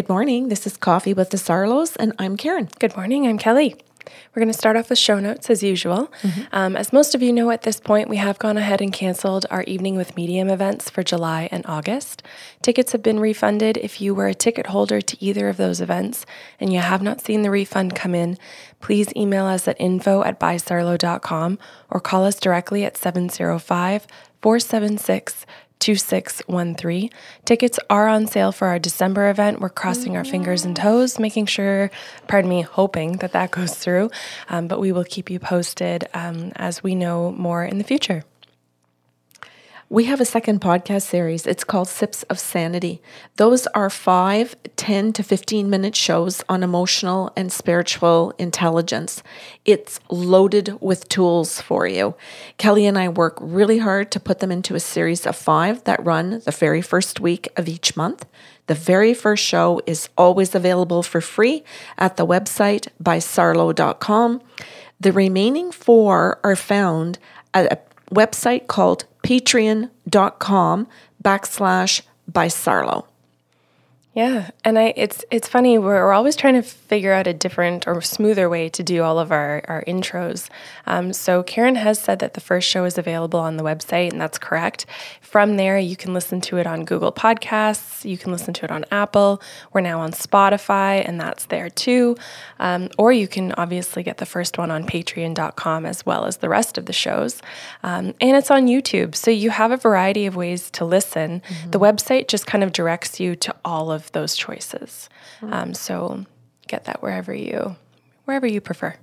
Good morning. This is Coffee with the Sarlos, and I'm Karen. Good morning. I'm Kelly. We're going to start off with show notes as usual. Mm-hmm. Um, as most of you know at this point, we have gone ahead and canceled our Evening with Medium events for July and August. Tickets have been refunded. If you were a ticket holder to either of those events and you have not seen the refund come in, please email us at info at bysarlo.com or call us directly at 705 476 2613. Tickets are on sale for our December event. We're crossing our fingers and toes, making sure, pardon me, hoping that that goes through. Um, but we will keep you posted um, as we know more in the future. We have a second podcast series. It's called Sips of Sanity. Those are five, 10 to 15 minute shows on emotional and spiritual intelligence. It's loaded with tools for you. Kelly and I work really hard to put them into a series of five that run the very first week of each month. The very first show is always available for free at the website bysarlo.com. The remaining four are found at a website called patreon.com backslash by Sarlo. Yeah, and I it's it's funny we're, we're always trying to figure out a different or smoother way to do all of our our intros. Um, so Karen has said that the first show is available on the website, and that's correct. From there, you can listen to it on Google Podcasts. You can listen to it on Apple. We're now on Spotify, and that's there too. Um, or you can obviously get the first one on Patreon.com as well as the rest of the shows, um, and it's on YouTube. So you have a variety of ways to listen. Mm-hmm. The website just kind of directs you to all of of those choices. Mm-hmm. Um, so get that wherever you wherever you prefer.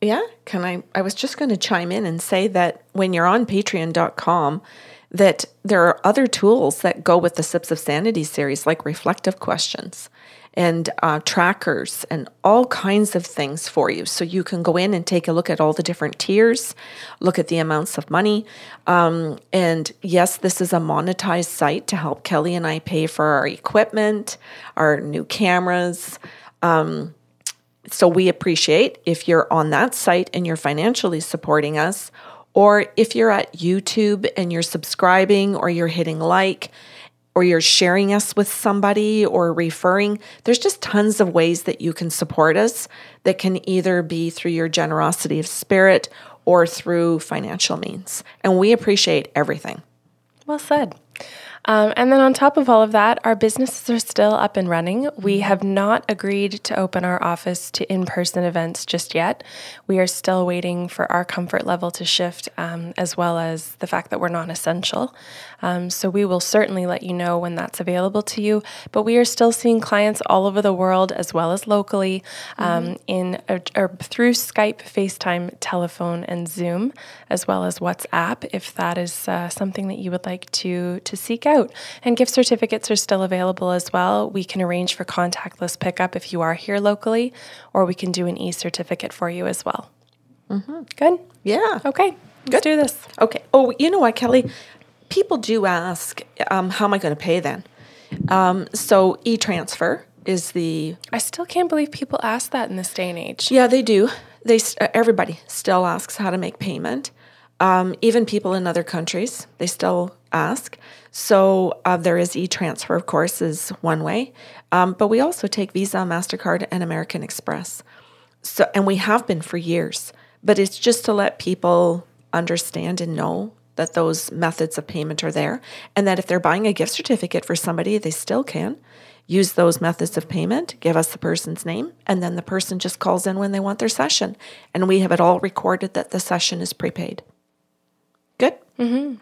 Yeah, can I I was just going to chime in and say that when you're on patreon.com that there are other tools that go with the Sips of Sanity series like reflective questions and uh, trackers and all kinds of things for you. So you can go in and take a look at all the different tiers, look at the amounts of money. Um, and yes, this is a monetized site to help Kelly and I pay for our equipment, our new cameras. Um, so we appreciate if you're on that site and you're financially supporting us, or if you're at YouTube and you're subscribing or you're hitting like or you're sharing us with somebody or referring. There's just tons of ways that you can support us that can either be through your generosity of spirit or through financial means. And we appreciate everything. Well said. Um, and then on top of all of that, our businesses are still up and running. We have not agreed to open our office to in person events just yet. We are still waiting for our comfort level to shift, um, as well as the fact that we're non essential. Um, so we will certainly let you know when that's available to you. But we are still seeing clients all over the world, as well as locally, um, mm-hmm. in or through Skype, FaceTime, telephone, and Zoom, as well as WhatsApp, if that is uh, something that you would like to to seek out. And gift certificates are still available as well. We can arrange for contactless pickup if you are here locally, or we can do an e certificate for you as well. Mm-hmm. Good? Yeah. Okay. Let's do this. Okay. Oh, you know what, Kelly? People do ask, um, how am I going to pay then? Um, so e transfer is the. I still can't believe people ask that in this day and age. Yeah, they do. They everybody still asks how to make payment. Um, even people in other countries, they still ask. So uh, there is e-transfer, of course, is one way, um, but we also take Visa, Mastercard, and American Express. So and we have been for years. But it's just to let people understand and know that those methods of payment are there, and that if they're buying a gift certificate for somebody, they still can use those methods of payment, give us the person's name, and then the person just calls in when they want their session. And we have it all recorded that the session is prepaid. Good? Mm-hmm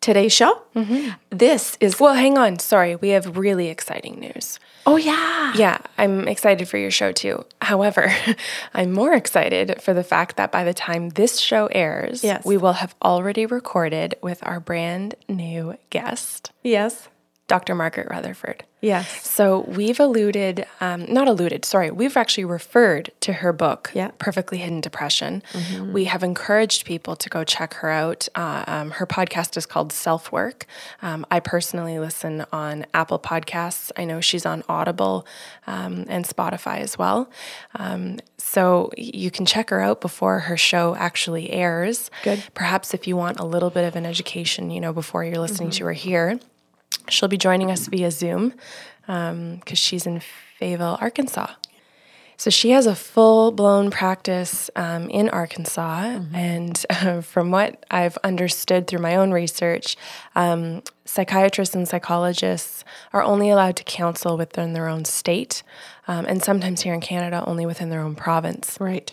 today's show. Mm-hmm. This is. Well, hang on. Sorry. We have really exciting news. Oh, yeah. Yeah. I'm excited for your show too. However, I'm more excited for the fact that by the time this show airs, yes. we will have already recorded with our brand new guest. Yes. Dr. Margaret Rutherford. Yes. So we've alluded, um, not alluded, sorry, we've actually referred to her book, yeah. Perfectly Hidden Depression. Mm-hmm. We have encouraged people to go check her out. Uh, um, her podcast is called Self Work. Um, I personally listen on Apple Podcasts. I know she's on Audible um, and Spotify as well. Um, so you can check her out before her show actually airs. Good. Perhaps if you want a little bit of an education, you know, before you're listening mm-hmm. to her here. She'll be joining us via Zoom because she's in Fayetteville, Arkansas. So she has a full blown practice um, in Arkansas. Mm-hmm. And uh, from what I've understood through my own research, um, psychiatrists and psychologists are only allowed to counsel within their own state, um, and sometimes here in Canada, only within their own province. Right.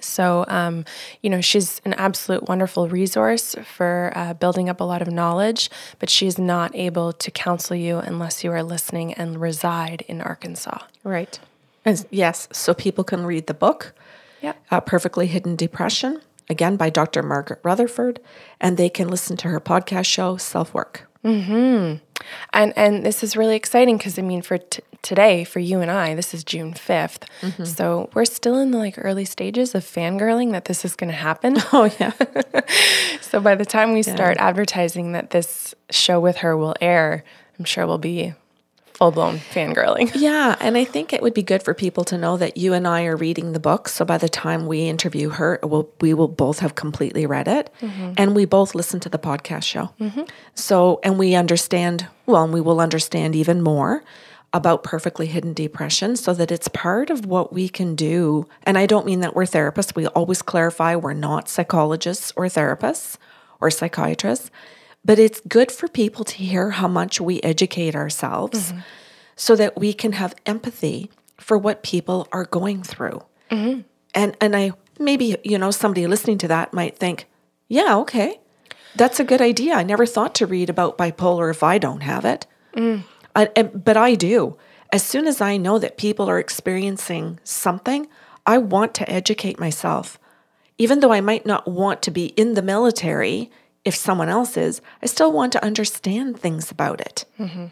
So, um, you know, she's an absolute wonderful resource for uh, building up a lot of knowledge, but she's not able to counsel you unless you are listening and reside in Arkansas. Right. And yes, so people can read the book, Yeah. uh, Perfectly Hidden Depression, again by Dr. Margaret Rutherford, and they can listen to her podcast show, Self Work. And and this is really exciting because I mean, for t- today, for you and I, this is June 5th mm-hmm. So we're still in the like early stages of fangirling that this is going to happen. Oh, yeah. so by the time we start advertising that this show with her will air, I'm sure we'll be full blown fangirling. Yeah, and I think it would be good for people to know that you and I are reading the book. So by the time we interview her, we'll, we will both have completely read it, mm-hmm. and we both listen to the podcast show. Mm-hmm. So and we understand well, and we will understand even more about perfectly hidden depression, so that it's part of what we can do. And I don't mean that we're therapists. We always clarify we're not psychologists or therapists or psychiatrists. But it's good for people to hear how much we educate ourselves mm-hmm. so that we can have empathy for what people are going through. Mm-hmm. And and I maybe you know somebody listening to that might think, yeah, okay, that's a good idea. I never thought to read about bipolar if I don't have it, mm. I, and- but I do. As soon as I know that people are experiencing something, I want to educate myself. Even though I might not want to be in the military, if someone else is, I still want to understand things about it. Mm-hmm.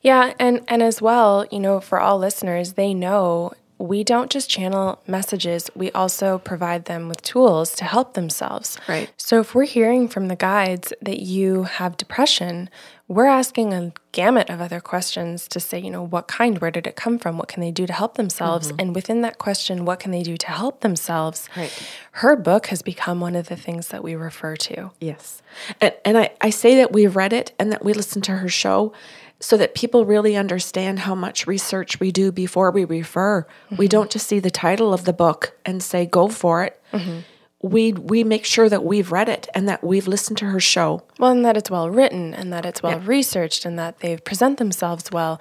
Yeah, and and as well, you know, for all listeners, they know we don't just channel messages, we also provide them with tools to help themselves. Right. So if we're hearing from the guides that you have depression, we're asking a gamut of other questions to say, you know, what kind, where did it come from? What can they do to help themselves? Mm-hmm. And within that question, what can they do to help themselves? Right. Her book has become one of the things that we refer to. Yes. And, and I, I say that we've read it and that we listen to her show so that people really understand how much research we do before we refer. We mm-hmm. don't just see the title of the book and say, go for it. Mm-hmm. We, we make sure that we've read it and that we've listened to her show. Well, and that it's well written and that it's well researched and that they present themselves well.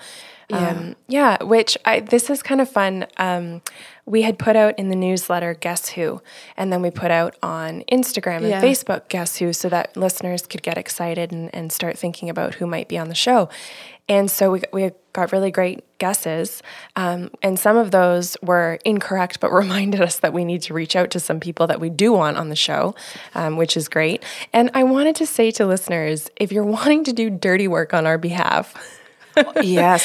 Um, yeah, which I this is kind of fun. Um, we had put out in the newsletter Guess Who, and then we put out on Instagram and Yeah. Facebook Guess Who so that listeners could get excited and, and start thinking about who might be on the show. And so we, we got really great guesses. Um, and some of those were incorrect, but reminded us that we need to reach out to some people that we do want on the show, um, which is great. And I wanted to say to listeners if you're wanting to do dirty work on our behalf, Yes.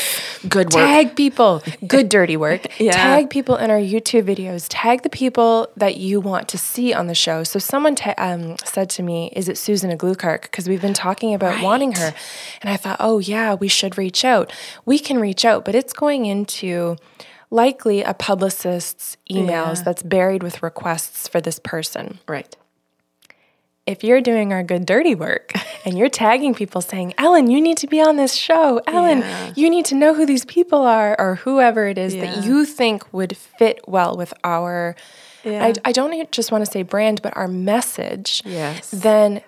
Good work. tag people, good dirty work. Yeah. Tag people in our YouTube videos. Tag the people that you want to see on the show. So someone ta- um, said to me, "Is it Susan Aglukark?" Because we've been talking about wanting her, and I thought, "Oh yeah, we should reach out. We can reach out, but it's going into." Likely a publicist's emails Yeah. that's buried with requests for this person Right. If you're doing our good dirty work and you're tagging people saying, Ellen, you need to be on this show. Ellen, Yeah. you need to know who these people are or whoever it is Yeah. that you think would fit well with our, Yeah. I, I don't just want to say brand, but our message. Yes. Then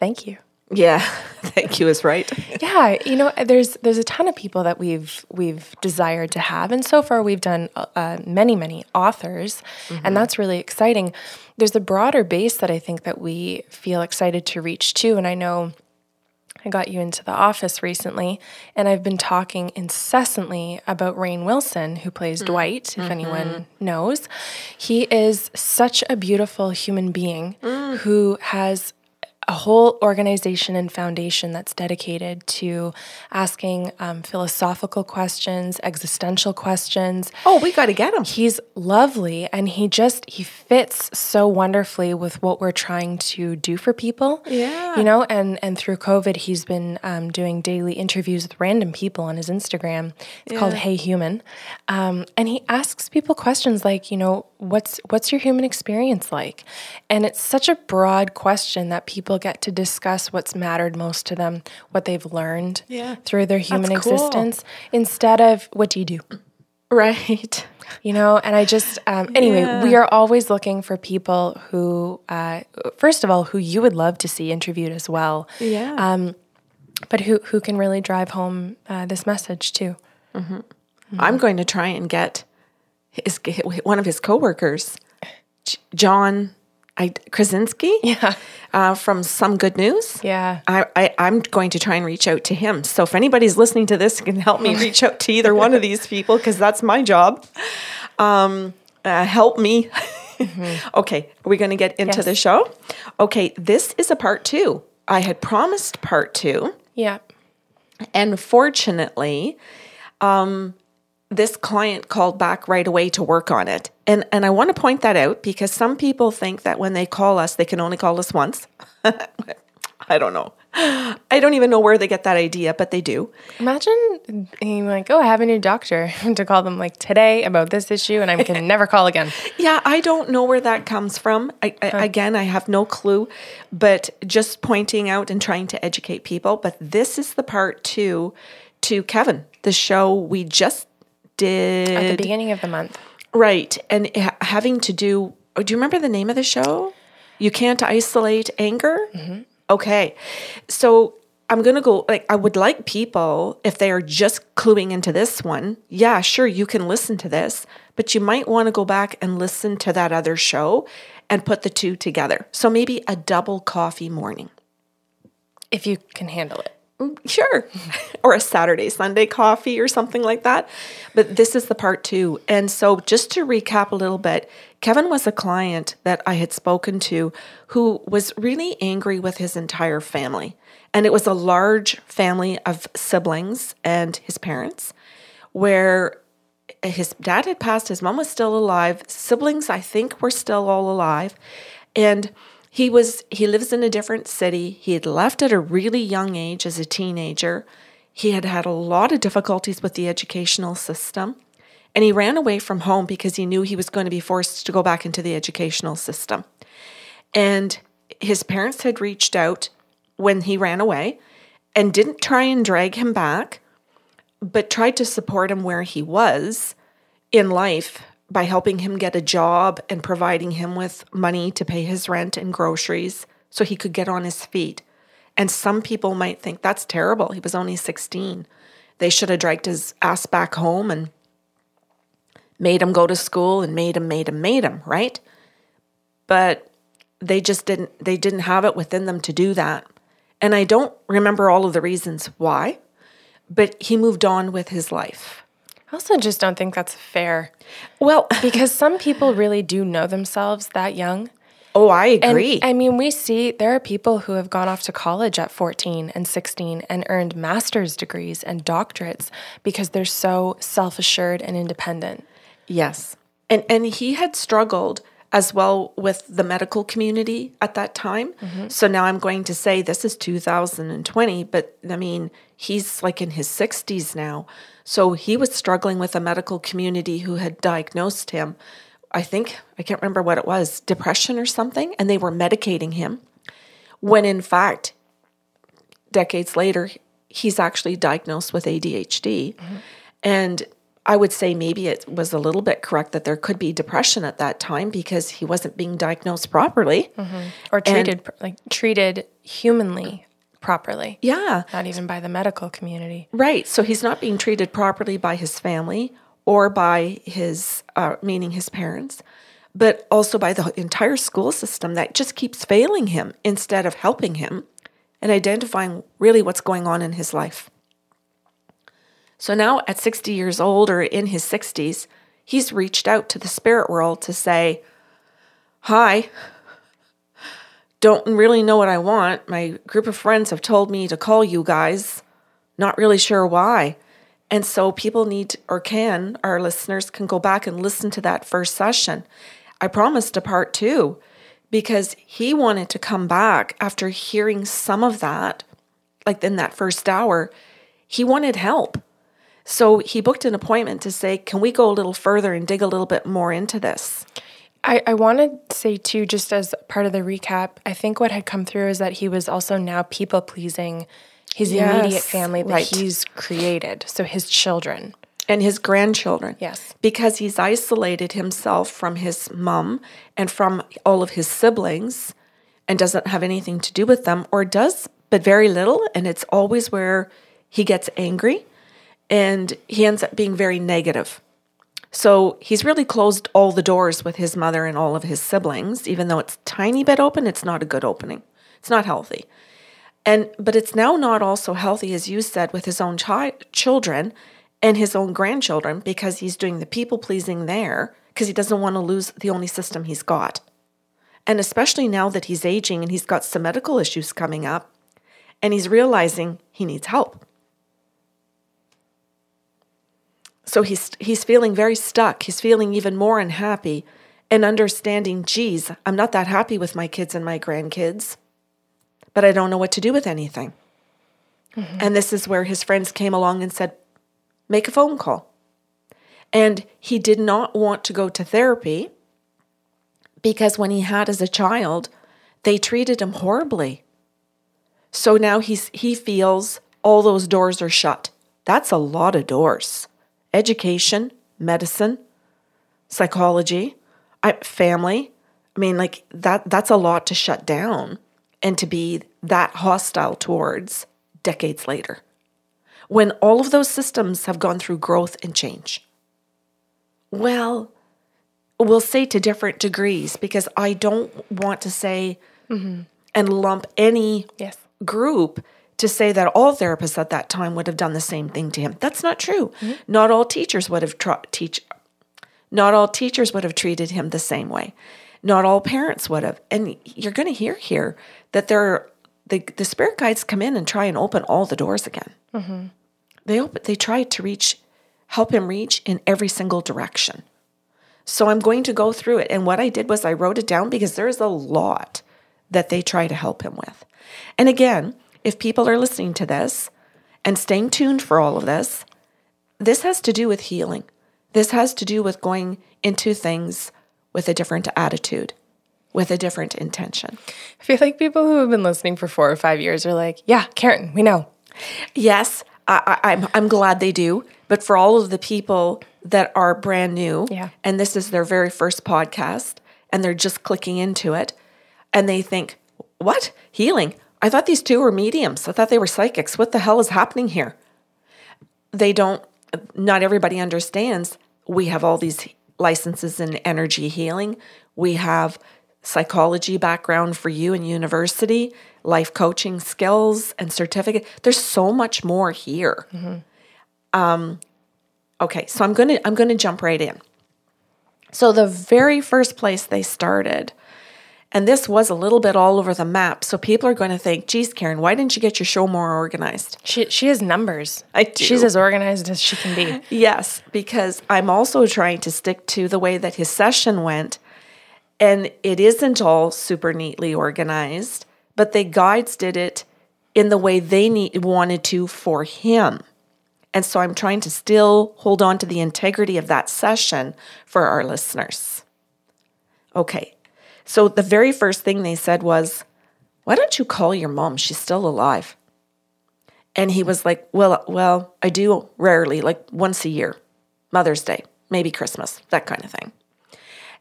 thank you. Yeah. Thank you is right. Yeah, you know, there's there's a ton of people that we've we've desired to have, and so far we've done uh, many many authors, and that's really exciting. There's a broader base that I think that we feel excited to reach too, and I know. I got you into the office recently, and I've been talking incessantly about Rainn Wilson, who plays mm. Dwight, if mm-hmm. anyone knows. He is such a beautiful human being mm. who has a whole organization and foundation that's dedicated to asking um, philosophical questions, existential questions. Oh, we got to get him. He's lovely and he just he fits so wonderfully with what we're trying to do for people. Yeah. You know, and and through COVID he's been um, doing daily interviews with random people on his Instagram. It's called Hey Human. Um, and he asks people questions like, you know, what's what's your human experience like? And it's such a broad question that people people get to discuss what's mattered most to them, what they've learned Yeah. through their human cool. existence, instead of what do you do? Right. you know and i just um, anyway Yeah. we are always looking for people who uh, first of all who you would love to see interviewed as well Yeah. um, but who who can really drive home uh, this message too I'm going to try and get his one of his coworkers, John I, Krasinski, Yeah. uh, from Some Good News. Yeah. I, I, I'm going to try and reach out to him. So if anybody's listening to this, can help me reach out to either one of these people because that's my job. Um, uh, help me. okay, are we going to get into Yes. the show? Okay, this is a part two. I had promised part two. yeah And fortunately, um, this client called back right away to work on it. And and I want to point that out because some people think that when they call us, they can only call us once. I don't know. I don't even know where they get that idea, but they do. imagine being like oh i have a new doctor to call them like today about this issue and i can never call again Yeah, I don't know where that comes from. I, I, Again, I have no clue, but just pointing out and trying to educate people. But this is the part two to Kevin, the show we just did. at the beginning of the month Right. And ha- having to do, oh, do you remember the name of the show? You can't isolate anger? Mm-hmm. Okay. So I'm going to go, like, I would like people, if they are just cluing into this one, yeah, sure, you can listen to this, but you might want to go back and listen to that other show and put the two together. So maybe a double coffee morning. if you can handle it Mm, sure. or a Saturday, Sunday coffee or something like that. But this is the part two. And so, just to recap a little bit, Kevin was a client that I had spoken to who was really angry with his entire family. And it was a large family of siblings and his parents, where his dad had passed, his mom was still alive, siblings, I think, were still all alive. And he was he lives in a different city. He had left at a really young age as a teenager. He had had a lot of difficulties with the educational system. And he ran away from home because he knew he was going to be forced to go back into the educational system. And his parents had reached out when he ran away and didn't try and drag him back, but tried to support him where he was in life by helping him get a job and providing him with money to pay his rent and groceries so he could get on his feet. And some people might think that's terrible. He was only 16. They should have dragged his ass back home and made him go to school and made him, made him, made him, right? But they just didn't they didn't have it within them to do that. And I don't remember all of the reasons why, but he moved on with his life. I also just don't think that's fair Well, because some people really do know themselves that young oh, I And, agree. I mean, we see there are people who have gone off to college at 14 and 16 and earned master's degrees and doctorates because they're so self assured and independent. Yes. And and he had struggled as well with the medical community at that time. Mm-hmm. So now I'm going to say this is 2020, but I mean, he's like in his 60s now. So he was struggling with a medical community who had diagnosed him. I think I can't remember what it was, depression or something, and they were medicating him. When in fact, decades later, he's actually diagnosed with ADHD. Mm-hmm. And I would say maybe it was a little bit correct that there could be depression at that time because he wasn't being diagnosed properly. Mm-hmm. Or treated pr- like treated humanly properly, Yeah, not even by the medical community. right. So he's not being treated properly by his family or by his, uh, meaning his parents, but also by the entire school system that just keeps failing him instead of helping him and identifying really what's going on in his life. So now at 60 years old or in his 60s, he's reached out to the spirit world to say, Hi, don't really know what I want. My group of friends have told me to call you guys, not really sure why. And so people need or can, our listeners can go back and listen to that first session. I promised a part two because he wanted to come back after hearing some of that, like in that first hour. He wanted help. So he booked an appointment to say, Can we go a little further and dig a little bit more into this? I, I want to say too, just as part of the recap, I think what had come through is that he was also now people pleasing his Yes, immediate family that right. he's created, so his children. and his grandchildren. Yes. Because he's isolated himself from his mom and from all of his siblings and doesn't have anything to do with them or does, but very little. And it's always where he gets angry and he ends up being very negative. So he's really closed all the doors with his mother and all of his siblings, even though it's tiny bit open, it's not a good opening. It's not healthy. And but it's now not also healthy, as you said, with his own chi- children and his own grandchildren because he's doing the people pleasing there because he doesn't want to lose the only system he's got. And especially now that he's aging and he's got some medical issues coming up and he's realizing he needs help. So he's he's feeling very stuck. He's feeling even more unhappy and understanding, geez, I'm not that happy with my kids and my grandkids, but I don't know what to do with anything. Mm-hmm. And this is where his friends came along and said, make a phone call. And he did not want to go to therapy because when he had as a child, they treated him horribly. So now he's he feels all those doors are shut. That's a lot of doors. Education, medicine, psychology, I, family. I mean, like that that's a lot to shut down and to be that hostile towards decades later. When all of those systems have gone through growth and change. Well, we'll say to different degrees because I don't want to say mm-hmm. and lump any Yes. group to say that all therapists at that time would have done the same thing to him. That's not true. Not all teachers would have tra- teach not all teachers would have treated him the same way. Not all parents would have. And you're going to hear here that there are, the the spirit guides come in and try and open all the doors again. Mm-hmm. They open, they try to reach help him reach in every single direction. So I'm going to go through it. And what I did was I wrote it down because there's a lot that they try to help him with. And again, if people are listening to this and staying tuned for all of this, this has to do with healing. This has to do with going into things with a different attitude, with a different intention. I feel like people who have been listening for four or five years are like, yeah, Karen, we know. Yes, I, I, I'm I'm glad they do. But for all of the people that are brand new, Yeah. and this is their very first podcast, and they're just clicking into it, and they think, "What healing? I thought these two were mediums. I thought they were psychics. What the hell is happening here?" They don't. Not everybody understands. We have all these licenses in energy healing. We have psychology background for you in university, life coaching skills and certificate. There's so much more here. Um, okay, so I'm gonna I'm gonna jump right in. So the very first place they started, and this was a little bit all over the map. So people are going to think, "Geez, Karen, why didn't you get your show more organized?" She she has numbers. I do. She's as organized as she can be. Yes, because I'm also trying to stick to the way that his session went. And it isn't all super neatly organized, but the guides did it in the way they need, wanted to for him. And so I'm trying to still hold on to the integrity of that session for our listeners. Okay. So the very first thing they said was, Why don't you call your mom? She's still alive. And he was like, "Well, well, I do rarely, like once a year, Mother's Day, maybe Christmas, that kind of thing."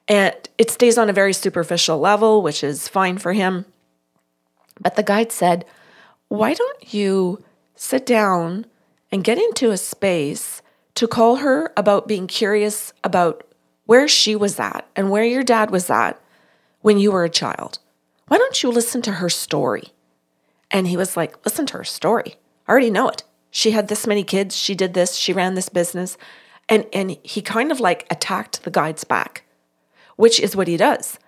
And it stays on a very superficial level, which is fine for him. But the guide said, "Why don't you sit down and get into a space to call her about being curious about where she was at and where your dad was at when you were a child? Why don't you listen to her story?" And he was like, Listen to her story. I already know it. She had this many kids. She did this. She ran this business. And, and he kind of like attacked the guide's back, which is what he does.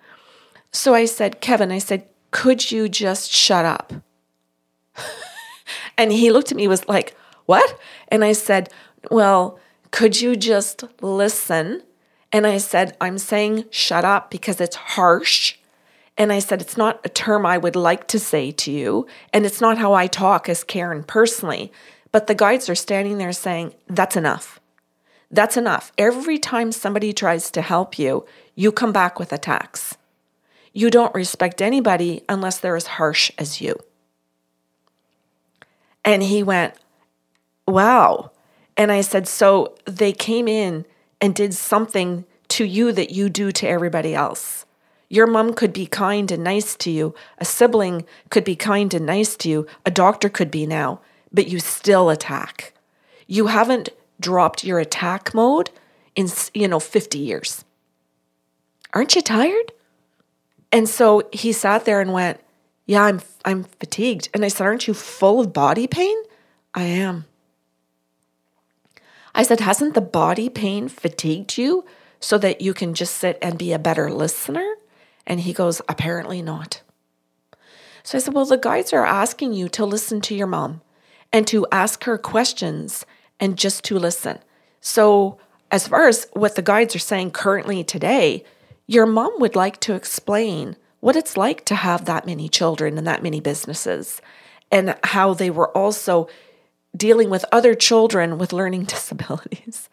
So I said, Kevin, I said, could you just shut up? and he looked at me, was like, What? And I said, Well, could you just listen? And I said, I'm saying shut up because it's harsh. And I said, it's not a term I would like to say to you. And it's not how I talk as Karen personally. But the guides are standing there saying, that's enough. That's enough. Every time somebody tries to help you, you come back with attacks. You don't respect anybody unless they're as harsh as you. And he went, Wow. And I said, So they came in and did something to you that you do to everybody else. Your mom could be kind and nice to you. A sibling could be kind and nice to you. A doctor could be now, but you still attack. You haven't dropped your attack mode in, you know, 50 years. Aren't you tired? And so he sat there and went, "Yeah, I'm I'm fatigued." And I said, "Aren't you full of body pain?" "I am." I said, "Hasn't the body pain fatigued you so that you can just sit and be a better listener?" And he goes, Apparently not. So I said, Well, the guides are asking you to listen to your mom and to ask her questions and just to listen. So, as far as what the guides are saying currently today, your mom would like to explain what it's like to have that many children and that many businesses and how they were also dealing with other children with learning disabilities.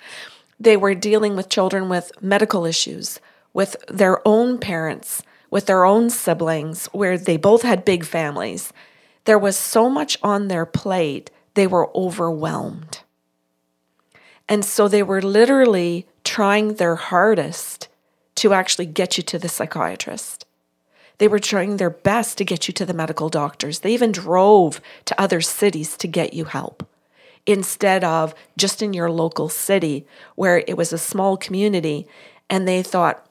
They were dealing with children with medical issues, with their own parents, with their own siblings, where they both had big families. There was so much on their plate, they were overwhelmed. And so they were literally trying their hardest to actually get you to the psychiatrist. They were trying their best to get you to the medical doctors. They even drove to other cities to get you help instead of just in your local city where it was a small community and they thought,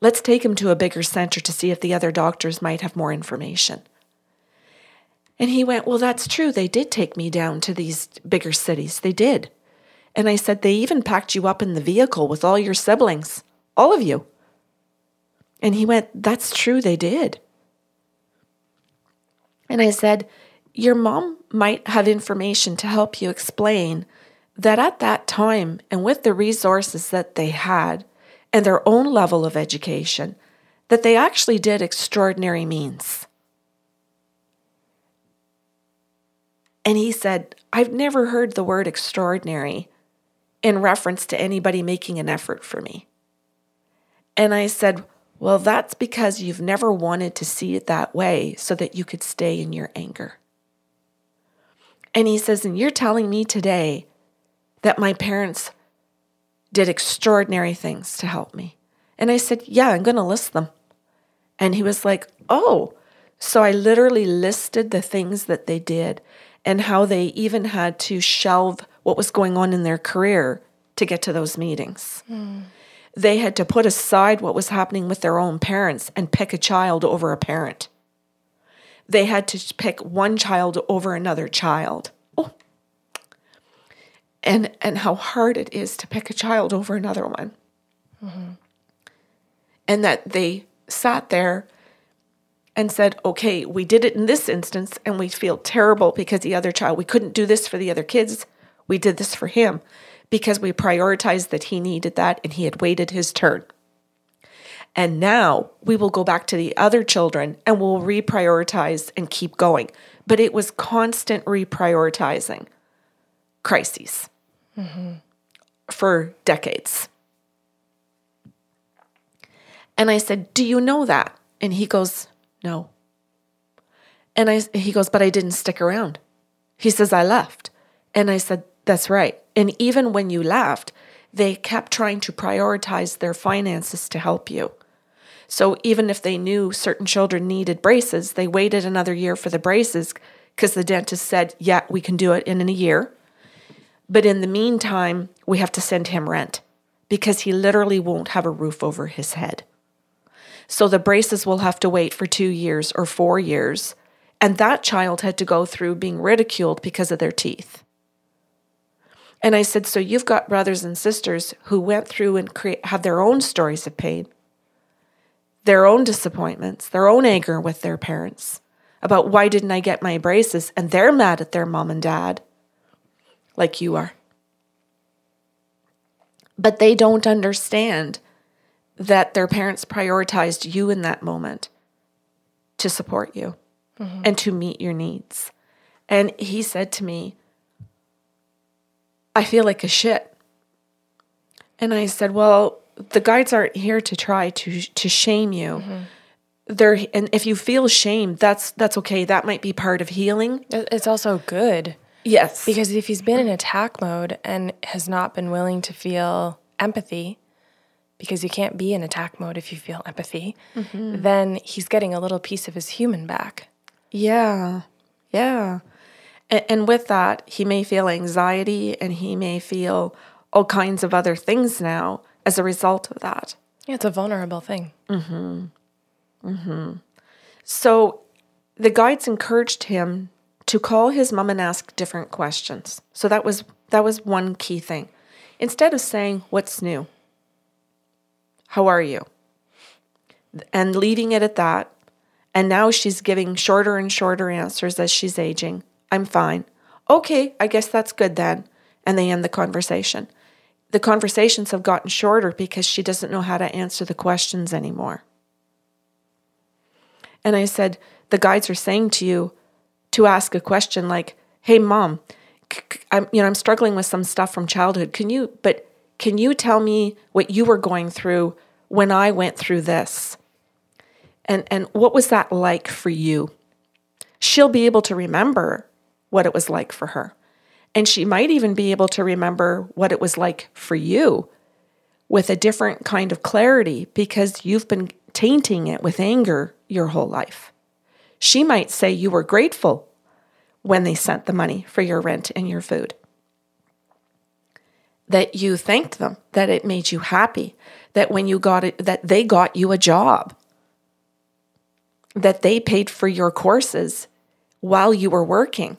Let's take him to a bigger center to see if the other doctors might have more information. And he went, Well, that's true. They did take me down to these bigger cities. They did. And I said, They even packed you up in the vehicle with all your siblings, all of you. And he went, That's true. They did. And I said, Your mom might have information to help you explain that at that time and with the resources that they had, and their own level of education that they actually did extraordinary means. And he said, I've never heard the word extraordinary in reference to anybody making an effort for me. And I said, Well, that's because you've never wanted to see it that way so that you could stay in your anger. And he says, And you're telling me today that my parents did extraordinary things to help me. And I said, Yeah, I'm going to list them. And he was like, Oh. So I literally listed the things that they did and how they even had to shelve what was going on in their career to get to those meetings. Mm. They had to put aside what was happening with their own parents and pick a child over a parent. They had to pick one child over another child and and how hard it is to pick a child over another one. Mm-hmm. And that they sat there and said, "Okay, we did it in this instance and we feel terrible because the other child we couldn't do this for the other kids. We did this for him because we prioritized that he needed that and he had waited his turn." And now we will go back to the other children and we'll reprioritize and keep going. But it was constant reprioritizing crises mm-hmm. for decades. And I said, Do you know that? And he goes, No. And I, he goes, But I didn't stick around. He says, I left. And I said, That's right. And even when you left, they kept trying to prioritize their finances to help you. So even if they knew certain children needed braces, they waited another year for the braces because the dentist said, Yeah, we can do it in a year. But in the meantime, we have to send him rent because he literally won't have a roof over his head. So the braces will have to wait for two years or four years. And that child had to go through being ridiculed because of their teeth. And I said, So you've got brothers and sisters who went through and create, have their own stories of pain, their own disappointments, their own anger with their parents about why didn't I get my braces? And they're mad at their mom and dad like you are. But they don't understand that their parents prioritized you in that moment to support you mm-hmm. and to meet your needs. And he said to me, I feel like a shit. And I said, Well, the guides aren't here to try to to shame you. They're and if you feel shame, that's that's okay. That might be part of healing. It's also good Yes. because if he's been in attack mode and has not been willing to feel empathy, because you can't be in attack mode if you feel empathy, mm-hmm. then he's getting a little piece of his human back. Yeah. Yeah. And, and with that, he may feel anxiety and he may feel all kinds of other things now as a result of that. Yeah, it's a vulnerable thing. Mm-hmm. Mm-hmm. So the guides encouraged him to call his mom and ask different questions. So that was that was one key thing. Instead of saying what's new? How are you? And leaving it at that. And now she's giving shorter and shorter answers as she's aging. I'm fine. Okay, I guess that's good then. And they end the conversation. The conversations have gotten shorter because she doesn't know how to answer the questions anymore. And I said, the guides are saying to you to ask a question like, "Hey, mom, I'm you know I'm struggling with some stuff from childhood. Can you but can you tell me what you were going through when I went through this? And and what was that like for you?" She'll be able to remember what it was like for her. And she might even be able to remember what it was like for you with a different kind of clarity because you've been tainting it with anger your whole life. She might say you were grateful when they sent the money for your rent and your food. That you thanked them, that it made you happy, that when you got it, that they got you a job, that they paid for your courses while you were working.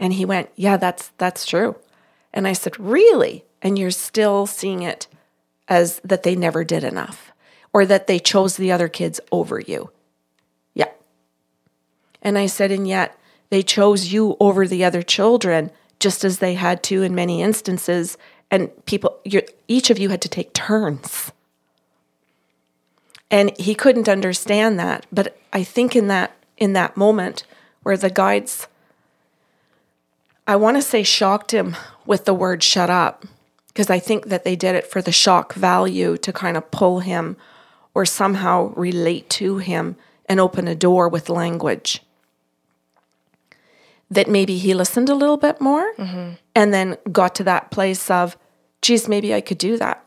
And he went, "Yeah, that's that's true." And I said, "Really?" And you're still seeing it as that they never did enough or that they chose the other kids over you. Yeah. And I said, and yet they chose you over the other children, just as they had to in many instances. And people, each of you had to take turns. And he couldn't understand that. But I think in that in that moment where the guides, I want to say shocked him with the word shut up, because I think that they did it for the shock value to kind of pull him or somehow relate to him and open a door with language. That maybe he listened a little bit more mm-hmm. and then got to that place of, geez, maybe I could do that.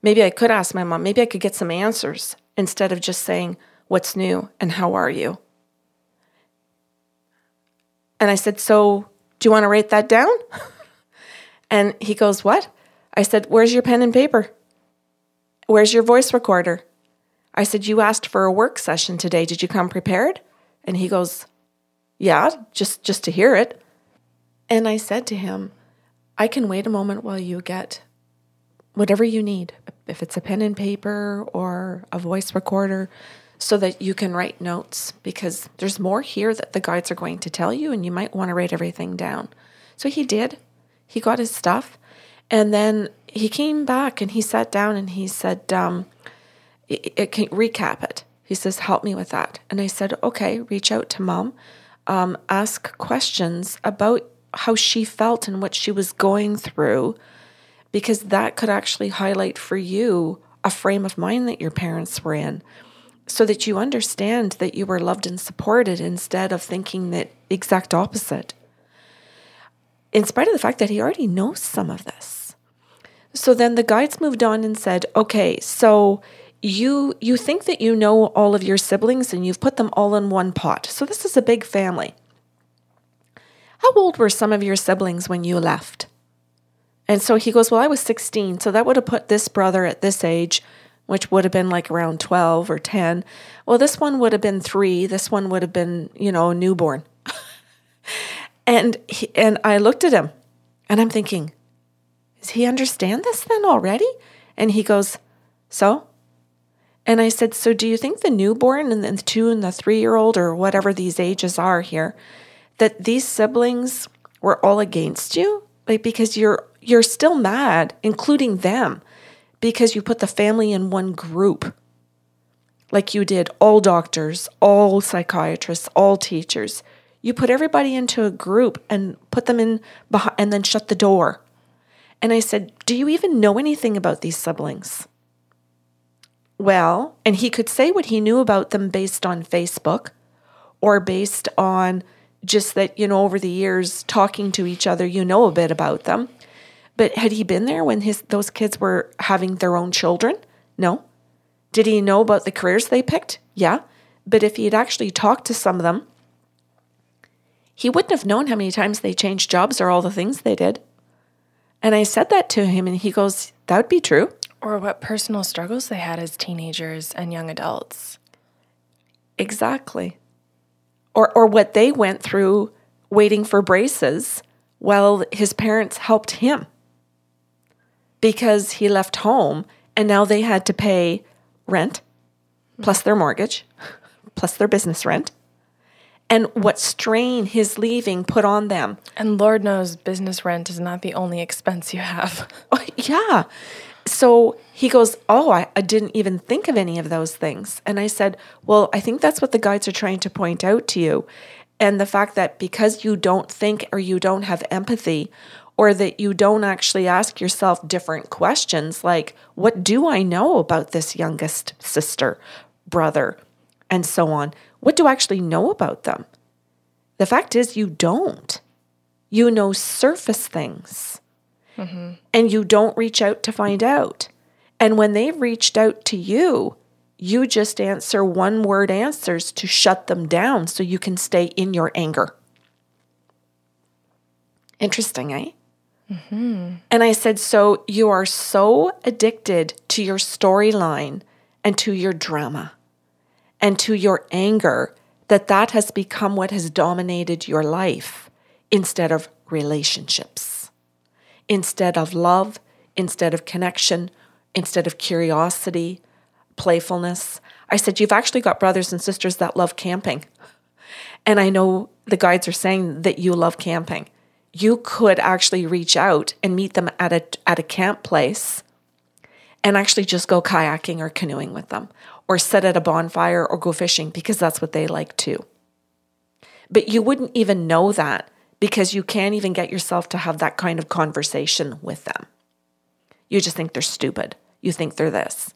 Maybe I could ask my mom. Maybe I could get some answers instead of just saying, What's new and how are you? And I said, So do you want to write that down? And he goes, What? I said, Where's your pen and paper? Where's your voice recorder? I said, You asked for a work session today. Did you come prepared? And he goes, Yeah, just just to hear it. And I said to him, I can wait a moment while you get whatever you need, if it's a pen and paper or a voice recorder, so that you can write notes because there's more here that the guides are going to tell you, and you might want to write everything down. So he did. He got his stuff, and then he came back and he sat down and he said, um, it, it can recap it. He says, "Help me with that." And I said, "Okay, reach out to mom, um, ask questions about how she felt and what she was going through, because that could actually highlight for you a frame of mind that your parents were in, so that you understand that you were loved and supported instead of thinking that exact opposite." In spite of the fact that he already knows some of this. So then the guides moved on and said, "Okay, so you you think that you know all of your siblings and you've put them all in one pot. So this is a big family. How old were some of your siblings when you left?" And so he goes, "Well, I was 16, so that would have put this brother at this age, which would have been like around 12 or 10. Well, this one would have been 3, this one would have been, you know, newborn." And he, and I looked at him and I'm thinking, does he understand this then already? And he goes, so? And I said, so do you think the newborn and the two and the three year old or whatever these ages are here, that these siblings were all against you? Like because you're you're still mad, including them, because you put the family in one group. Like you did all doctors, all psychiatrists, all teachers. You put everybody into a group and put them in behind, and then shut the door. And I said, Do you even know anything about these siblings? Well, and he could say what he knew about them based on Facebook or based on just that, you know, over the years talking to each other, you know a bit about them. But had he been there when his those kids were having their own children? No. Did he know about the careers they picked? Yeah. But if he had actually talked to some of them, he wouldn't have known how many times they changed jobs or all the things they did. And I said that to him, and he goes, That would be true. Or what personal struggles they had as teenagers and young adults. Exactly. Or, or what they went through waiting for braces while his parents helped him because he left home and now they had to pay rent plus their mortgage plus their business rent and what strain his leaving put on them. And Lord knows business rent is not the only expense you have. Yeah. So he goes, Oh, I, I didn't even think of any of those things. And I said, Well, I think that's what the guides are trying to point out to you. And the fact that because you don't think or you don't have empathy, or that you don't actually ask yourself different questions like, What do I know about this youngest sister, brother, and so on? What do I actually know about them? The fact is, you don't. You know surface things mm-hmm. and you don't reach out to find out. And when they've reached out to you, you just answer one word answers to shut them down so you can stay in your anger. Interesting, eh? Mm-hmm. And I said, So you are so addicted to your storyline and to your drama and to your anger that that has become what has dominated your life instead of relationships, instead of love, instead of connection, instead of curiosity, playfulness. I said, You've actually got brothers and sisters that love camping. And I know the guides are saying that you love camping. You could actually reach out and meet them at a, at a camp place and actually just go kayaking or canoeing with them or sit at a bonfire or go fishing because that's what they like too. But you wouldn't even know that because you can't even get yourself to have that kind of conversation with them. You just think they're stupid. You think they're this.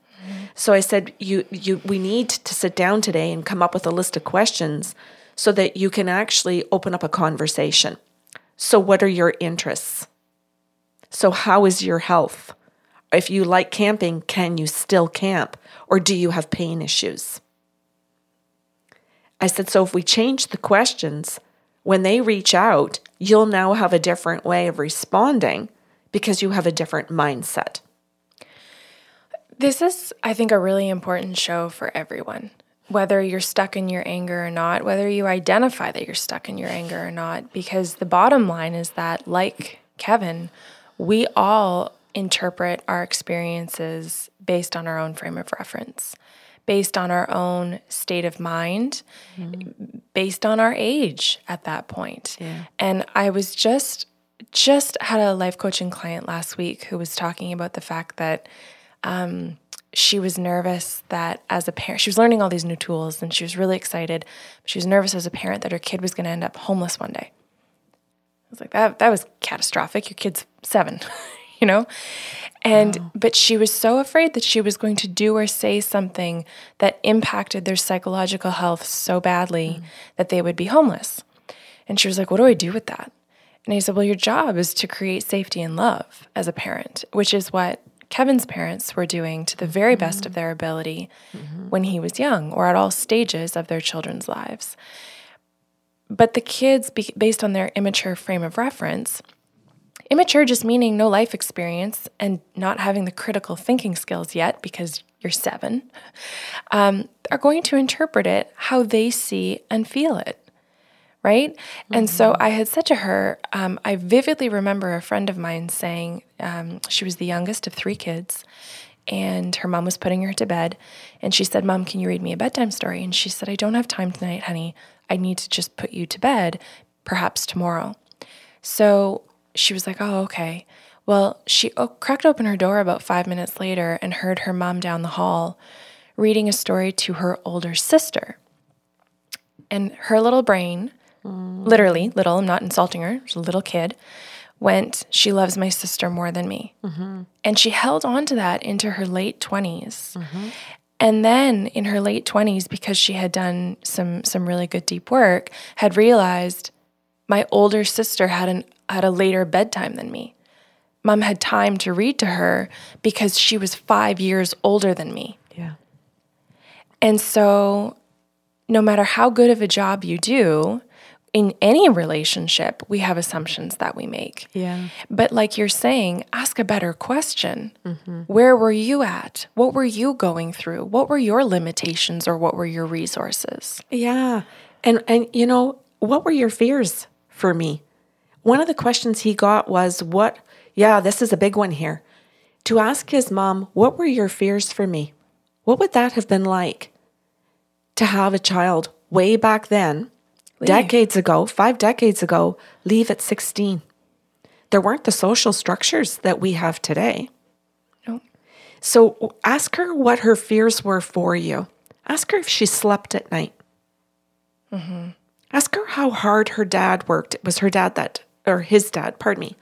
So I said you you we need to sit down today and come up with a list of questions so that you can actually open up a conversation. So what are your interests? So how is your health? If you like camping, can you still camp or do you have pain issues? I said, so if we change the questions, when they reach out, you'll now have a different way of responding because you have a different mindset. This is, I think, a really important show for everyone. Whether you're stuck in your anger or not, whether you identify that you're stuck in your anger or not, because the bottom line is that, like Kevin, we all interpret our experiences based on our own frame of reference, based on our own state of mind, mm-hmm. based on our age at that point. Yeah. And I was just just had a life coaching client last week who was talking about the fact that um, she was nervous that as a parent, she was learning all these new tools and she was really excited. She was nervous as a parent that her kid was going to end up homeless one day. I was like, that, that was catastrophic. Your kid's seven, you know? And wow. but she was so afraid that she was going to do or say something that impacted their psychological health so badly mm. that they would be homeless. And she was like, "What do I do with that?" And he said, "Well, your job is to create safety and love as a parent, which is what Kevin's parents were doing to the very best mm-hmm. of their ability mm-hmm. when he was young or at all stages of their children's lives. But the kids, based on their immature frame of reference, Immature just meaning no life experience and not having the critical thinking skills yet because you're seven, um, are going to interpret it how they see and feel it. Right. Mm-hmm. And so mm-hmm. I had said to her, um, I vividly remember a friend of mine saying um, she was the youngest of three kids and her mom was putting her to bed. And she said, Mom, can you read me a bedtime story? And she said, I don't have time tonight, honey. I need to just put you to bed, perhaps tomorrow. So she was like, oh, okay. Well, she cracked open her door about five minutes later and heard her mom down the hall reading a story to her older sister. And her little brain, mm. literally little, I'm not insulting her, she's a little kid, went, She loves my sister more than me. And she held on to that into her late 20s. And then in her late 20s, because she had done some, some really good deep work, had realized my older sister had, an, had a later bedtime than me. Mom had time to read to her because she was five years older than me. Yeah. And so, no matter how good of a job you do in any relationship, we have assumptions that we make. Yeah. But, like you're saying, ask a better question. Where were you at? What were you going through? What were your limitations or what were your resources? Yeah. And and you know, what were your fears for me? One of the questions he got was what yeah, this is a big one here. To ask his mom, what were your fears for me? What would that have been like to have a child way back then, decades ago, 5 decades ago, leave at 16? There weren't the social structures that we have today. No. So ask her what her fears were for you. Ask her if she slept at night. Mm-hmm. Ask her how hard her dad worked. It was her dad that, or his dad, pardon me,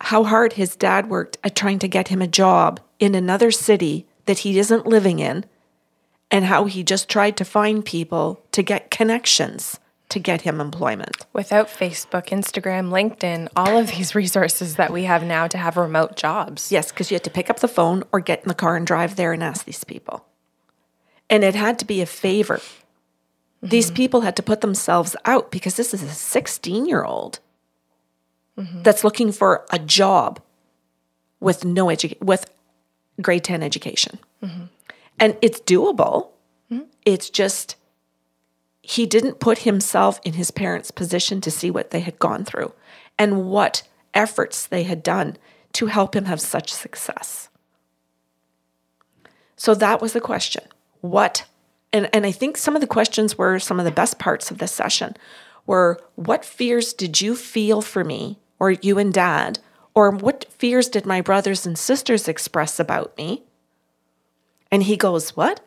how hard his dad worked at trying to get him a job in another city that he isn't living in, and how he just tried to find people to get connections to get him employment. Without Facebook, Instagram, LinkedIn, all of these resources that we have now to have remote jobs. Yes, because you had to pick up the phone or get in the car and drive there and ask these people. And it had to be a favor. These mm-hmm. people had to put themselves out because this is a 16 year old mm-hmm. that's looking for a job with no edu- with grade 10 education. Mm-hmm. And it's doable. It's just he didn't put himself in his parents' position to see what they had gone through and what efforts they had done to help him have such success. So that was the question. What and, and I think some of the questions were some of the best parts of this session were what fears did you feel for me or you and dad? Or what fears did my brothers and sisters express about me? And he goes, What?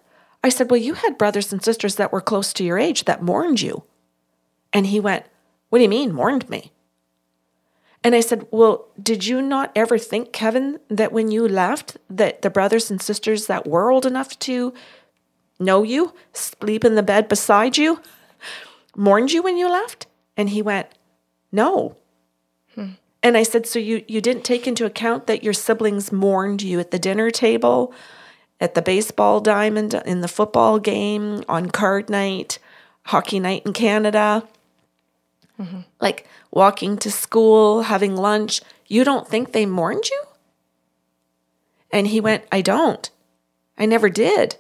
I said, Well, you had brothers and sisters that were close to your age that mourned you. And he went, What do you mean, mourned me? And I said, Well, did you not ever think, Kevin, that when you left, that the brothers and sisters that were old enough to know you, sleep in the bed beside you, mourned you when you left? And he went, No. Hmm. And I said, So you, you didn't take into account that your siblings mourned you at the dinner table, at the baseball diamond, in the football game, on card night, hockey night in Canada? Mm-hmm. Like walking to school, having lunch. You don't think they mourned you? And he went, I don't. I never did.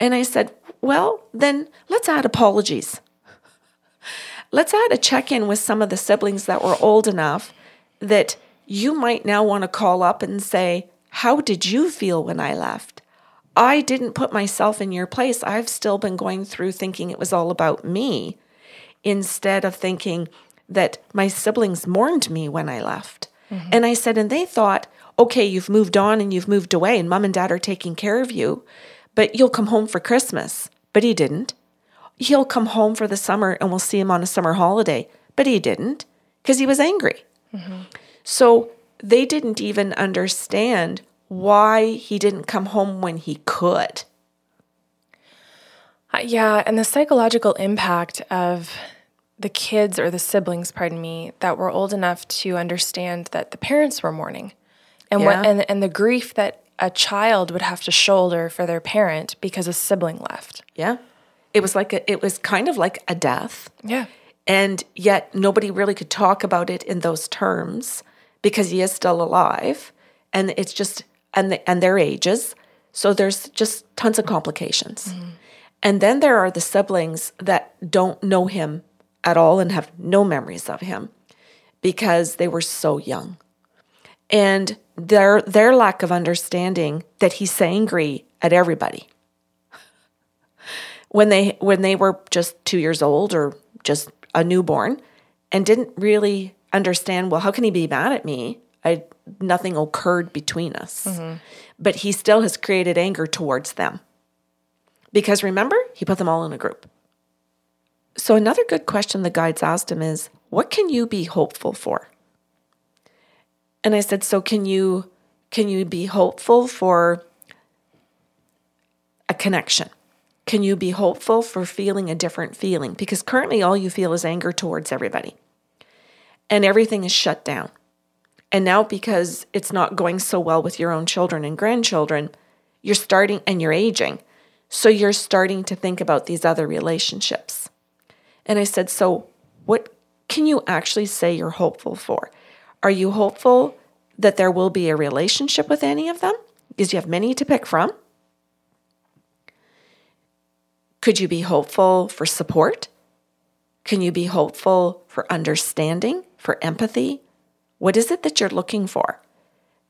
And I said, Well, then let's add apologies. Let's add a check in with some of the siblings that were old enough that you might now want to call up and say, How did you feel when I left? I didn't put myself in your place. I've still been going through thinking it was all about me instead of thinking that my siblings mourned me when I left. Mm-hmm. And I said, and they thought, okay, you've moved on and you've moved away, and mom and dad are taking care of you, but you'll come home for Christmas. But he didn't. He'll come home for the summer and we'll see him on a summer holiday. But he didn't because he was angry. Mm-hmm. So they didn't even understand why he didn't come home when he could. Uh, yeah, and the psychological impact of the kids or the siblings, pardon me, that were old enough to understand that the parents were mourning, and what and and the grief that a child would have to shoulder for their parent because a sibling left. Yeah. It was like a, it was kind of like a death. Yeah. And yet nobody really could talk about it in those terms because he is still alive and it's just and the, and their ages. So there's just tons of complications. Mm-hmm. And then there are the siblings that don't know him at all and have no memories of him because they were so young. And their their lack of understanding that he's angry at everybody when they when they were just two years old or just a newborn and didn't really understand well how can he be mad at me I nothing occurred between us but he still has created anger towards them because remember he put them all in a group so another good question the guides asked him is what can you be hopeful for And I said, "So can you can you be hopeful for a connection? Can you be hopeful for feeling a different feeling? Because currently all you feel is anger towards everybody. And everything is shut down. And now because it's not going so well with your own children and grandchildren, you're starting and you're aging. So you're starting to think about these other relationships. And I said, "So what can you actually say you're hopeful for? Are you hopeful that there will be a relationship with any of them? Because you have many to pick from. Could you be hopeful for support? Can you be hopeful for understanding, for empathy? What is it that you're looking for?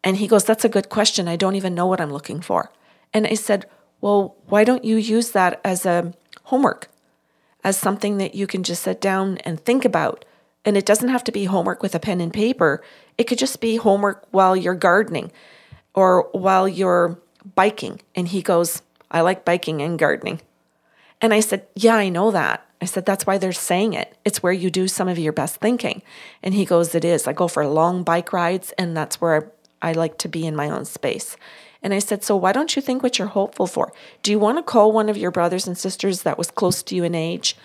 And he goes, That's a good question. I don't even know what I'm looking for. And I said, Well, why don't you use that as a homework, as something that you can just sit down and think about? And it doesn't have to be homework with a pen and paper. It could just be homework while you're gardening or while you're biking. And he goes, I like biking and gardening. And I said, Yeah, I know that. I said, That's why they're saying it. It's where you do some of your best thinking. And he goes, It is. I go for long bike rides, and that's where I like to be in my own space. And I said, So why don't you think what you're hopeful for? Do you want to call one of your brothers and sisters that was close to you in age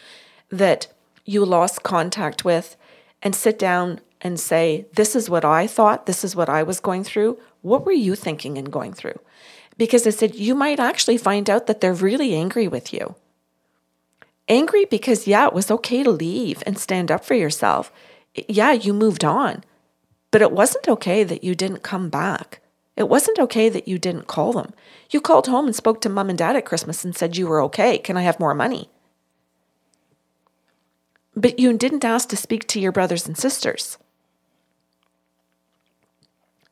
that you lost contact with and sit down and say, This is what I thought, this is what I was going through. What were you thinking and going through? Because I said, You might actually find out that they're really angry with you. Angry because, yeah, it was okay to leave and stand up for yourself. Yeah, you moved on. But it wasn't okay that you didn't come back. It wasn't okay that you didn't call them. You called home and spoke to mom and dad at Christmas and said you were okay. Can I have more money? But you didn't ask to speak to your brothers and sisters.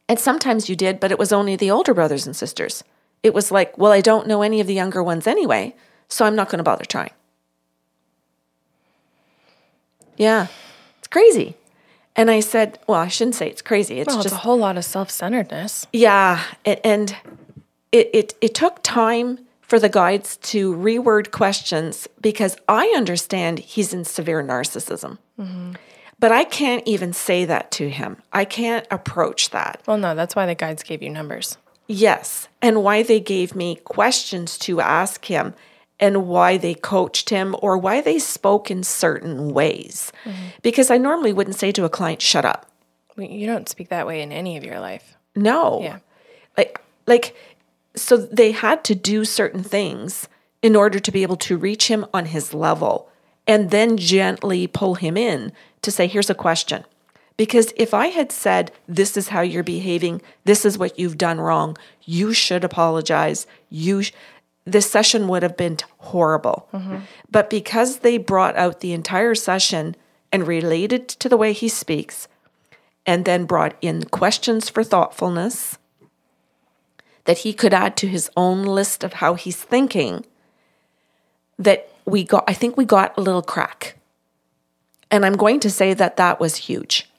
And sometimes you did, but it was only the older brothers and sisters. It was like, well, I don't know any of the younger ones anyway, so I'm not going to bother trying. Yeah, it's crazy. And I said, well, I shouldn't say it's crazy. It's Well, just it's a whole lot of self centeredness. yeah, it, and it, it it took time for the guides to reword questions because I understand he's in severe narcissism. Mm-hmm. But I can't even say that to him. I can't approach that. Well, no, that's why the guides gave you numbers. Yes, and why they gave me questions to ask him and why they coached him or why they spoke in certain ways. Because I normally wouldn't say to a client, shut up. You don't speak that way in any of your life. No. Yeah. Like like so they had to do certain things in order to be able to reach him on his level and then gently pull him in to say here's a question. Because if I had said this is how you're behaving, this is what you've done wrong, you should apologize. You sh-, this session would have been horrible. But because they brought out the entire session and related to the way he speaks, and then brought in questions for thoughtfulness that he could add to his own list of how he's thinking that we got i think we got a little crack. And i'm going to say that that was huge.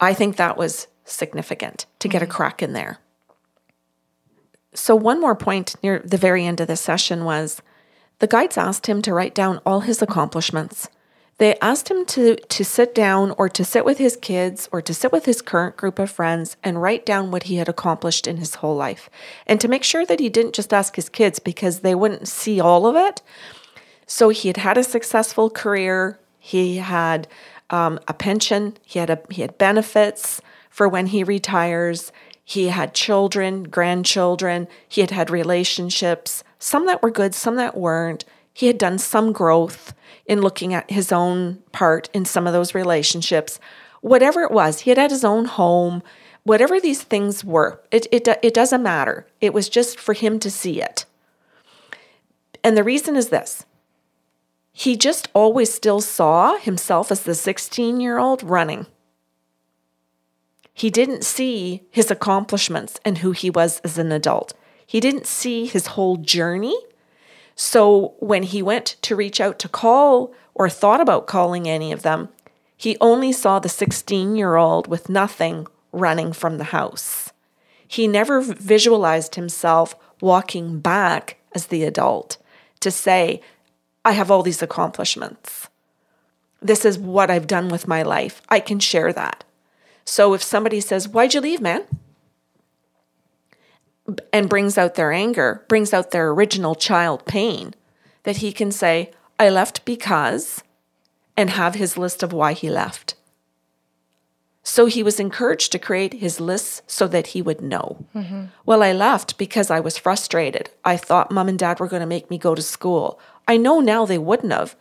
I think that was significant to get a mm-hmm. crack in there so one more point near the very end of the session was the guides asked him to write down all his accomplishments. They asked him to to sit down or to sit with his kids or to sit with his current group of friends and write down what he had accomplished in his whole life. And to make sure that he didn't just ask his kids because they wouldn't see all of it. So he had had a successful career. He had um, a pension. He had a he had benefits for when he retires he had children grandchildren he had had relationships some that were good some that weren't he had done some growth in looking at his own part in some of those relationships. Whatever it was, he had had his own home, whatever these things were, it, it, it doesn't matter. It was just for him to see it. And the reason is this he just always still saw himself as the 16 year old running. He didn't see his accomplishments and who he was as an adult. He didn't see his whole journey so when he went to reach out to call or thought about calling any of them, he only saw the 16 year old with nothing running from the house. He never visualized himself walking back as the adult to say, I have all these accomplishments. This is what I've done with my life. I can share that. So if somebody says, Why'd you leave, man? and brings out their anger, brings out their original child pain, that he can say, I left because, and have his list of why he left. So he was encouraged to create his lists so that he would know. Mm-hmm. Well, I left because I was frustrated. I thought mom and dad were going to make me go to school. I know now they wouldn't have.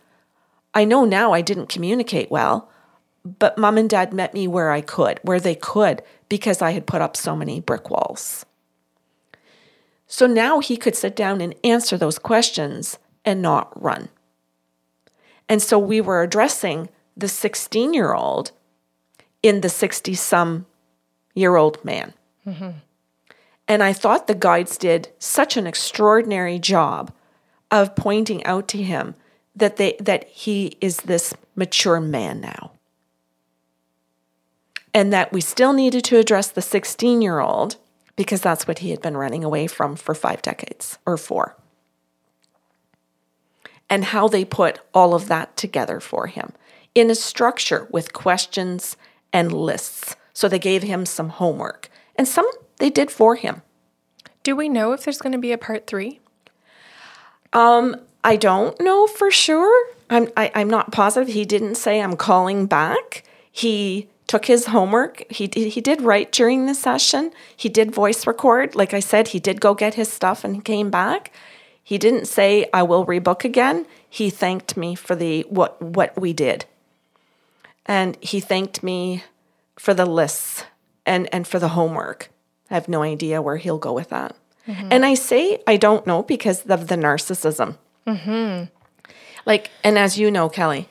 I know now I didn't communicate well, but mom and dad met me where I could, where they could, because I had put up so many brick walls. So now he could sit down and answer those questions and not run. And so we were addressing the 16 year old in the 60 some year old man. Mm-hmm. And I thought the guides did such an extraordinary job of pointing out to him that they that he is this mature man now. And that we still needed to address the 16 year old because that's what he had been running away from for five decades or four. And how they put all of that together for him in a structure with questions and lists. So they gave him some homework, and some they did for him. Do we know if there's going to be a part three? Um, I don't know for sure. I'm I, am i am not positive. He didn't say I'm calling back. He took his homework. He did, he did write during the session. He did voice record. Like I said, he did go get his stuff and came back. He didn't say I will rebook again. He thanked me for the what what we did. And he thanked me for the lists and and for the homework. I have no idea where he'll go with that. Mm-hmm. And I say I don't know because of the narcissism. Mm-hmm. Like, and as you know, Kelly,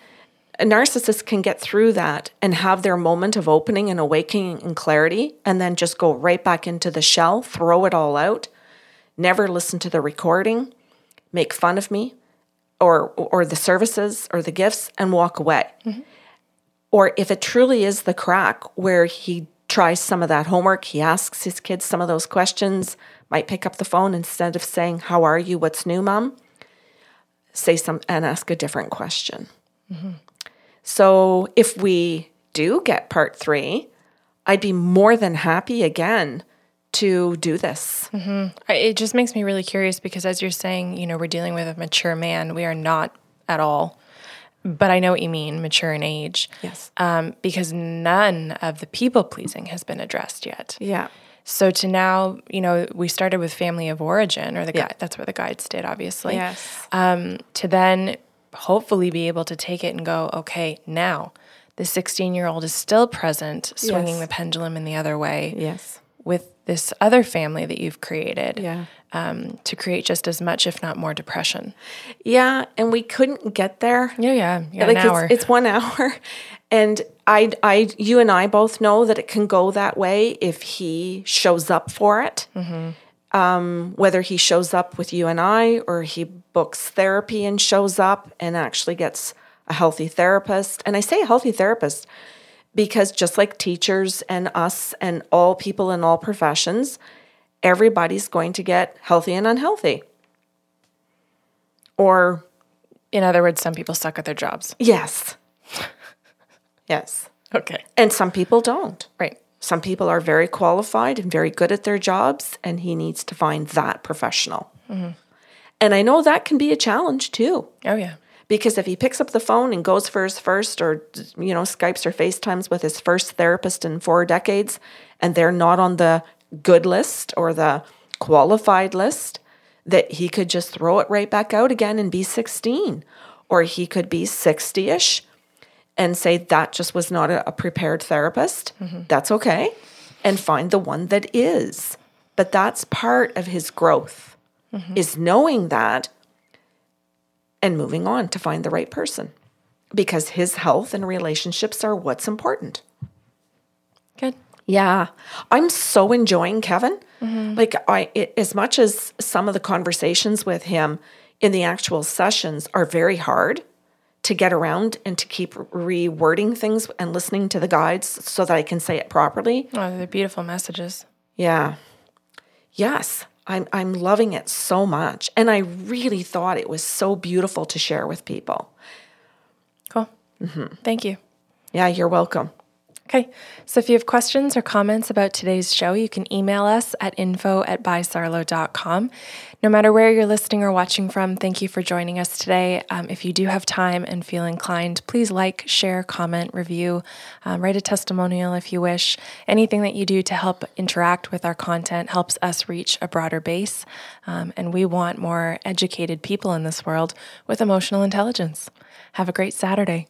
a narcissist can get through that and have their moment of opening and awakening and clarity and then just go right back into the shell, throw it all out, never listen to the recording, make fun of me or or the services or the gifts and walk away. Mm-hmm. Or if it truly is the crack where he tries some of that homework, he asks his kids some of those questions, might pick up the phone instead of saying, "How are you? What's new, mom?" say some and ask a different question. Mm-hmm. So if we do get part three, I'd be more than happy again to do this. Mm-hmm. It just makes me really curious because, as you're saying, you know, we're dealing with a mature man. We are not at all. But I know what you mean, mature in age. Yes. Um, because none of the people pleasing has been addressed yet. Yeah. So to now, you know, we started with family of origin, or the yeah. guide. That's where the guides did, obviously. Yes. Um, to then hopefully be able to take it and go, okay, now the 16 year old is still present, swinging yes. the pendulum in the other way. Yes. With this other family that you've created. Yeah. Um, to create just as much, if not more, depression. Yeah, and we couldn't get there. Yeah, yeah, yeah. Like it's, it's, one hour, and I, I, you and I both know that it can go that way if he shows up for it. Mm-hmm um, whether he shows up with you and I or he books therapy and shows up and actually gets a healthy therapist. And I say healthy therapist because just like teachers and us and all people in all professions, everybody's going to get healthy and unhealthy. Or, in other words, some people suck at their jobs. Yes. yes. Okay. And some people don't. Right. Some people are very qualified and very good at their jobs, and he needs to find that professional. Mm-hmm. And I know that can be a challenge too. Oh, yeah. Because if he picks up the phone and goes for his first, or, you know, Skypes or FaceTimes with his first therapist in four decades, and they're not on the good list or the qualified list, that he could just throw it right back out again and be 16. Or he could be 60 ish and say that just was not a, a prepared therapist, mm-hmm. that's okay. And find the one that is. But that's part of his growth mm-hmm. is knowing that and moving on to find the right person because his health and relationships are what's important. Good. Yeah. I'm so enjoying Kevin. Mm-hmm. Like I it, as much as some of the conversations with him in the actual sessions are very hard to get around and to keep rewording things and listening to the guides so that I can say it properly. Oh, they're beautiful messages. Yeah. Yes. I'm I'm loving it so much. And I really thought it was so beautiful to share with people. Cool. Mm-hmm. Thank you. Yeah, you're welcome. Okay, so if you have questions or comments about today's show, you can email us at info at bysarlo.com. No matter where you're listening or watching from, thank you for joining us today. Um, if you do have time and feel inclined, please like, share, comment, review, um, write a testimonial if you wish. Anything that you do to help interact with our content helps us reach a broader base. Um, and we want more educated people in this world with emotional intelligence. Have a great Saturday.